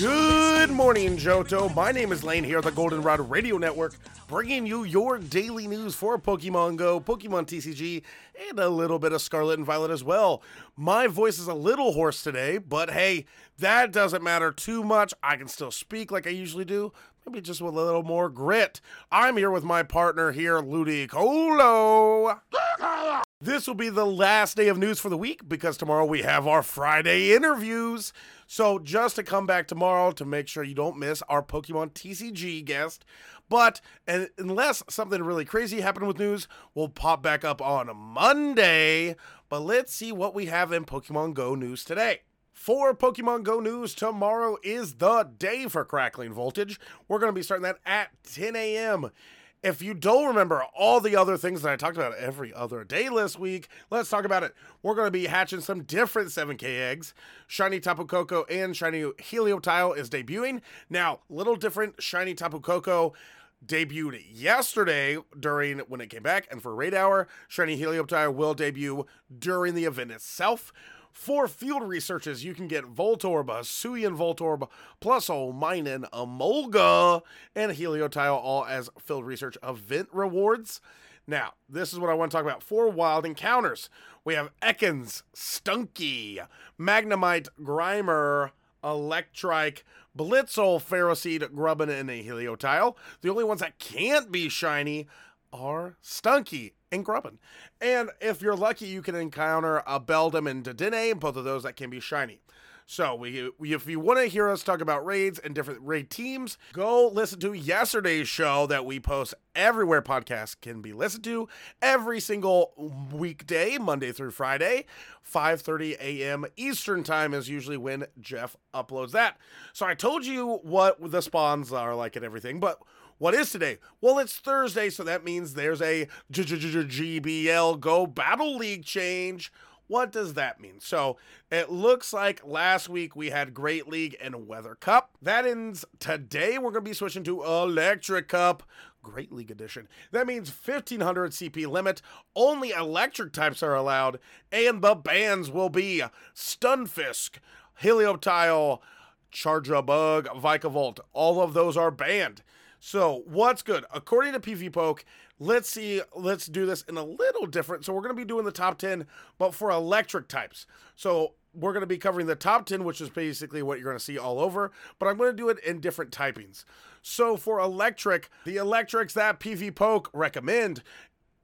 Good morning, Johto. My name is Lane here at the Goldenrod Radio Network, bringing you your daily news for Pokemon Go, Pokemon TCG, and a little bit of Scarlet and Violet as well. My voice is a little hoarse today, but hey, that doesn't matter too much. I can still speak like I usually do, maybe just with a little more grit. I'm here with my partner here, Ludicolo. This will be the last day of news for the week because tomorrow we have our Friday interviews. So, just to come back tomorrow to make sure you don't miss our Pokemon TCG guest. But unless something really crazy happened with news, we'll pop back up on Monday. But let's see what we have in Pokemon Go news today. For Pokemon Go news, tomorrow is the day for Crackling Voltage. We're going to be starting that at 10 a.m. If you don't remember all the other things that I talked about every other day last week, let's talk about it. We're going to be hatching some different 7K eggs. Shiny Tapu Koko and Shiny Helioptile is debuting. Now, little different Shiny Tapu Koko debuted yesterday during when it came back, and for Raid Hour, Shiny Helioptile will debut during the event itself. For field researches, you can get Voltorb, Hisuian Voltorb, Plusle Minun, Emolga, and Helioptile all as field research event rewards. Now, this is what I want to talk about. For wild encounters, we have Ekans, Stunky, Magnemite, Grimer, Electrike, Blitzle, Ferroseed, Grubbin, and a Helioptile. The only ones that can't be shiny are Stunky and Grubbin. And if you're lucky, you can encounter a Beldum and Dedenne, both of those that can be shiny. So, we, we, if you want to hear us talk about raids and different raid teams, go listen to yesterday's show that we post everywhere podcasts can be listened to every single weekday, Monday through Friday, 5:30 a.m. Eastern time is usually when Jeff uploads that. So I told you what the spawns are like and everything, but what is today? Well, it's Thursday, so that means there's a GBL Go Battle League change. What does that mean? So it looks like last week we had Great League and Weather Cup. That ends today. We're going to be switching to Electric Cup. Great League Edition. That means 1500 CP limit. Only electric types are allowed. And the bans will be Stunfisk, Helioptile, Charjabug, Vikavolt. All of those are banned. So, what's good? According to PvPoke, let's see, let's do this in a little different. So, we're going to be doing the top 10, but for electric types. So, we're going to be covering the top 10, which is basically what you're going to see all over, but I'm going to do it in different typings. So, for electric, the electrics that PvPoke recommend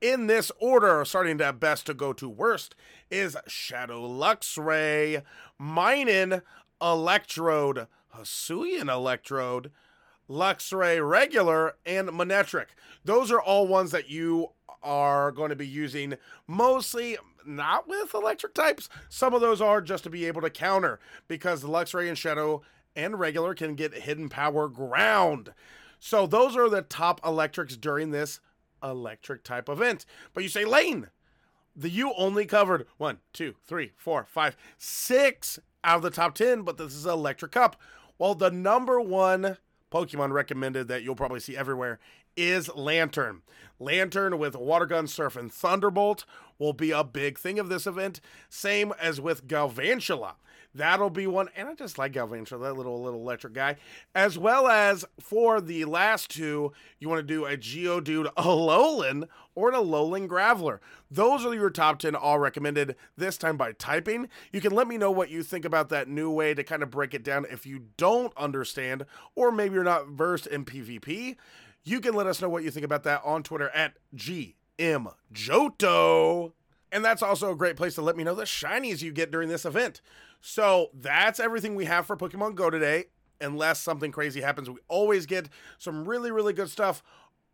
in this order, starting at best to go to worst, is Shadow Luxray, Minun, Electrode, Hisuian Electrode, Luxray regular, and Manectric. Those are all ones that you are going to be using mostly not with electric types. Some of those are just to be able to counter because the Luxray and Shadow and regular can get hidden power ground. So those are the top electrics during this electric type event. But you say, Lane, the you only covered one, two, three, four, five, six out of the top 10, but this is Electric Cup. Well, the number one Pokemon recommended that you'll probably see everywhere is Lanturn. Lanturn with Water Gun, Surf, and Thunderbolt will be a big thing of this event. Same as with Galvantula. That'll be one, and I just like Galvantula, that little little electric guy. As well as for the last two, you want to do a Geodude Alolan or an Alolan Graveler. Those are your top 10 all recommended this time by typing. You can let me know what you think about that new way to kind of break it down if you don't understand, or maybe you're not versed in PvP. You can let us know what you think about that on Twitter at GMJohto. And that's also a great place to let me know the shinies you get during this event. So that's everything we have for Pokemon Go today. Unless something crazy happens, we always get some really, really good stuff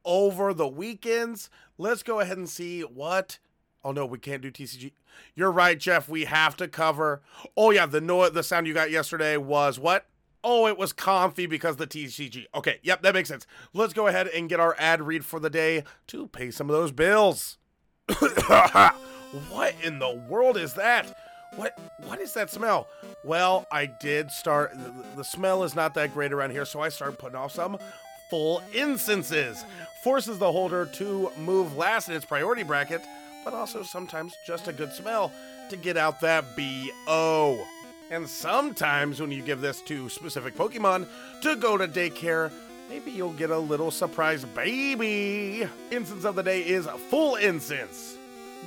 over the weekends. Let's go ahead and see what. Oh no, we can't do TCG. You're right, Jeff. We have to cover. Oh yeah, the no, the sound you got yesterday was what? Oh, it was comfy because the TCG. Okay, yep, that makes sense. Let's go ahead and get our ad read for the day to pay some of those bills. what in the world is that? What what is that smell? Well, I did start the, the smell is not that great around here, so I started putting off some full incenses. Forces the holder to move last in its priority bracket, but also sometimes just a good smell to get out that BO. And sometimes when you give this to specific Pokemon to go to daycare, maybe you'll get a little surprise baby. Incense of the day is full incense.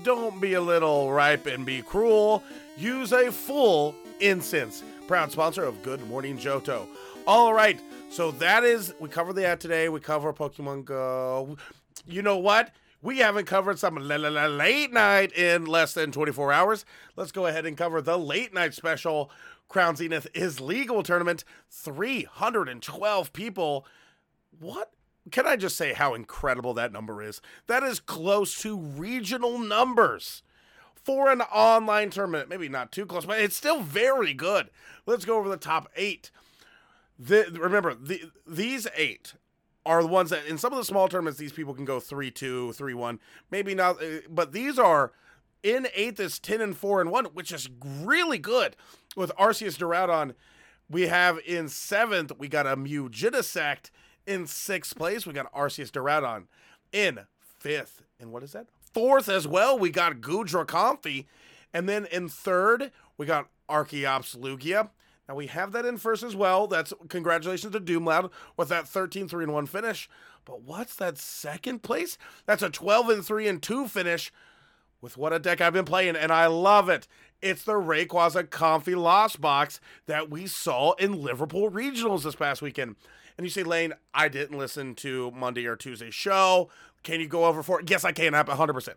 Don't be a little ripe and be cruel. Use a full incense. Proud sponsor of Good Morning Johto. All right, so that is, we covered the ad today. We cover Pokemon Go. You know what? We haven't covered some late night in less than 24 hours. Let's go ahead and cover the late night special. Crown Zenith is legal tournament. 312 people. What? Can I just say how incredible that number is? That is close to regional numbers for an online tournament. Maybe not too close, but it's still very good. Let's go over the top eight. The, remember, the, these eight are the ones that in some of the small tournaments these people can go 3-2 3-1 maybe not uh, but these are in eighth is 10 and 4 and 1 which is really good with arceus Duraludon we have in seventh we got a Genesect in sixth place we got arceus Duraludon in fifth and what is that fourth as well we got Gudra Comfey. and then in third we got archeops lugia now we have that in first as well. That's congratulations to Doomloud with that 13 3 and 1 finish. But what's that second place? That's a 12 and 3 and 2 finish with what a deck I've been playing, and I love it. It's the Rayquaza Comfey Lost Box that we saw in Liverpool Regionals this past weekend. And you say, Lane, I didn't listen to Monday or Tuesday show. Can you go over for it? Yes, I can. 100%.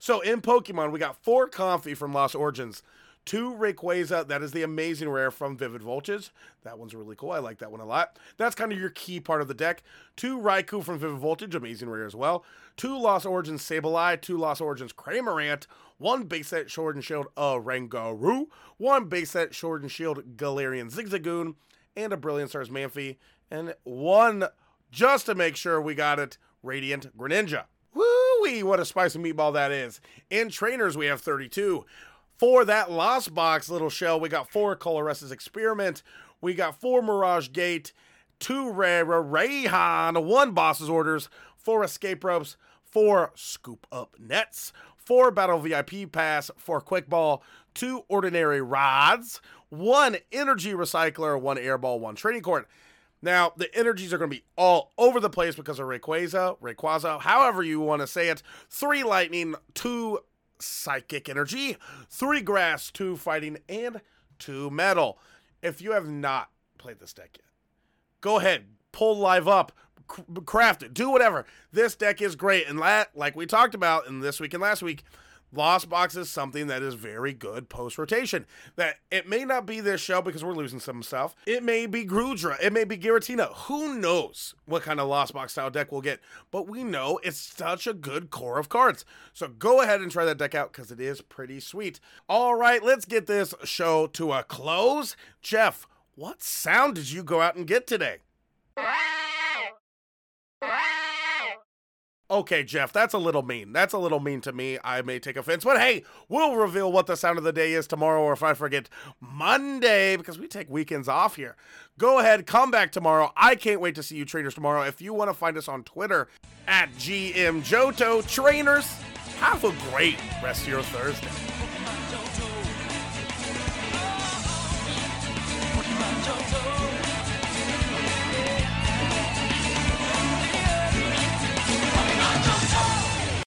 So in Pokemon, we got four Comfey from Lost Origins. Two Rayquaza, that is the amazing rare from Vivid Voltage. That one's really cool. I like that one a lot. That's kind of your key part of the deck. Two Raikou from Vivid Voltage, amazing rare as well. Two Lost Origins Sableye, two Lost Origins Cramorant, one base set Sword and Shield Oranguru, one base set Sword and Shield Galarian Zigzagoon, and a Brilliant Stars Manaphy, and one, just to make sure we got it, Radiant Greninja. Woo-wee, what a spicy meatball that is. In trainers, we have 32. For that Lost Box little shell, we got four Colress's Experiment, we got four Mirage Gate, two Rara Raihan, one Boss's Orders, four Escape Ropes, four Scoop Up Nets, four Battle VIP Pass, four Quick Ball, two Ordinary Rods, one Energy Recycler, one Airball, one Training Court. Now, the energies are going to be all over the place because of Rayquaza, Rayquaza, however you want to say it. Three lightning, two psychic energy, three grass, two fighting, and two metal. If you have not played this deck yet, go ahead, pull live up, craft it, do whatever. This deck is great. And la- like we talked about in this week and last week, Lost Box is something that is very good post rotation. That it may not be this show because we're losing some stuff. It may be Grudra. It may be Giratina. Who knows what kind of Lost Box style deck we'll get? But we know it's such a good core of cards. So go ahead and try that deck out because it is pretty sweet. All right, let's get this show to a close. Jeff, what sound did you go out and get today? Okay, Jeff, that's a little mean. That's a little mean to me. I may take offense, but hey, we'll reveal what the sound of the day is tomorrow, or if I forget, Monday, because we take weekends off here. Go ahead, come back tomorrow. I can't wait to see you trainers tomorrow. If you want to find us on Twitter at GM Johto Trainers, have a great rest of your Thursday.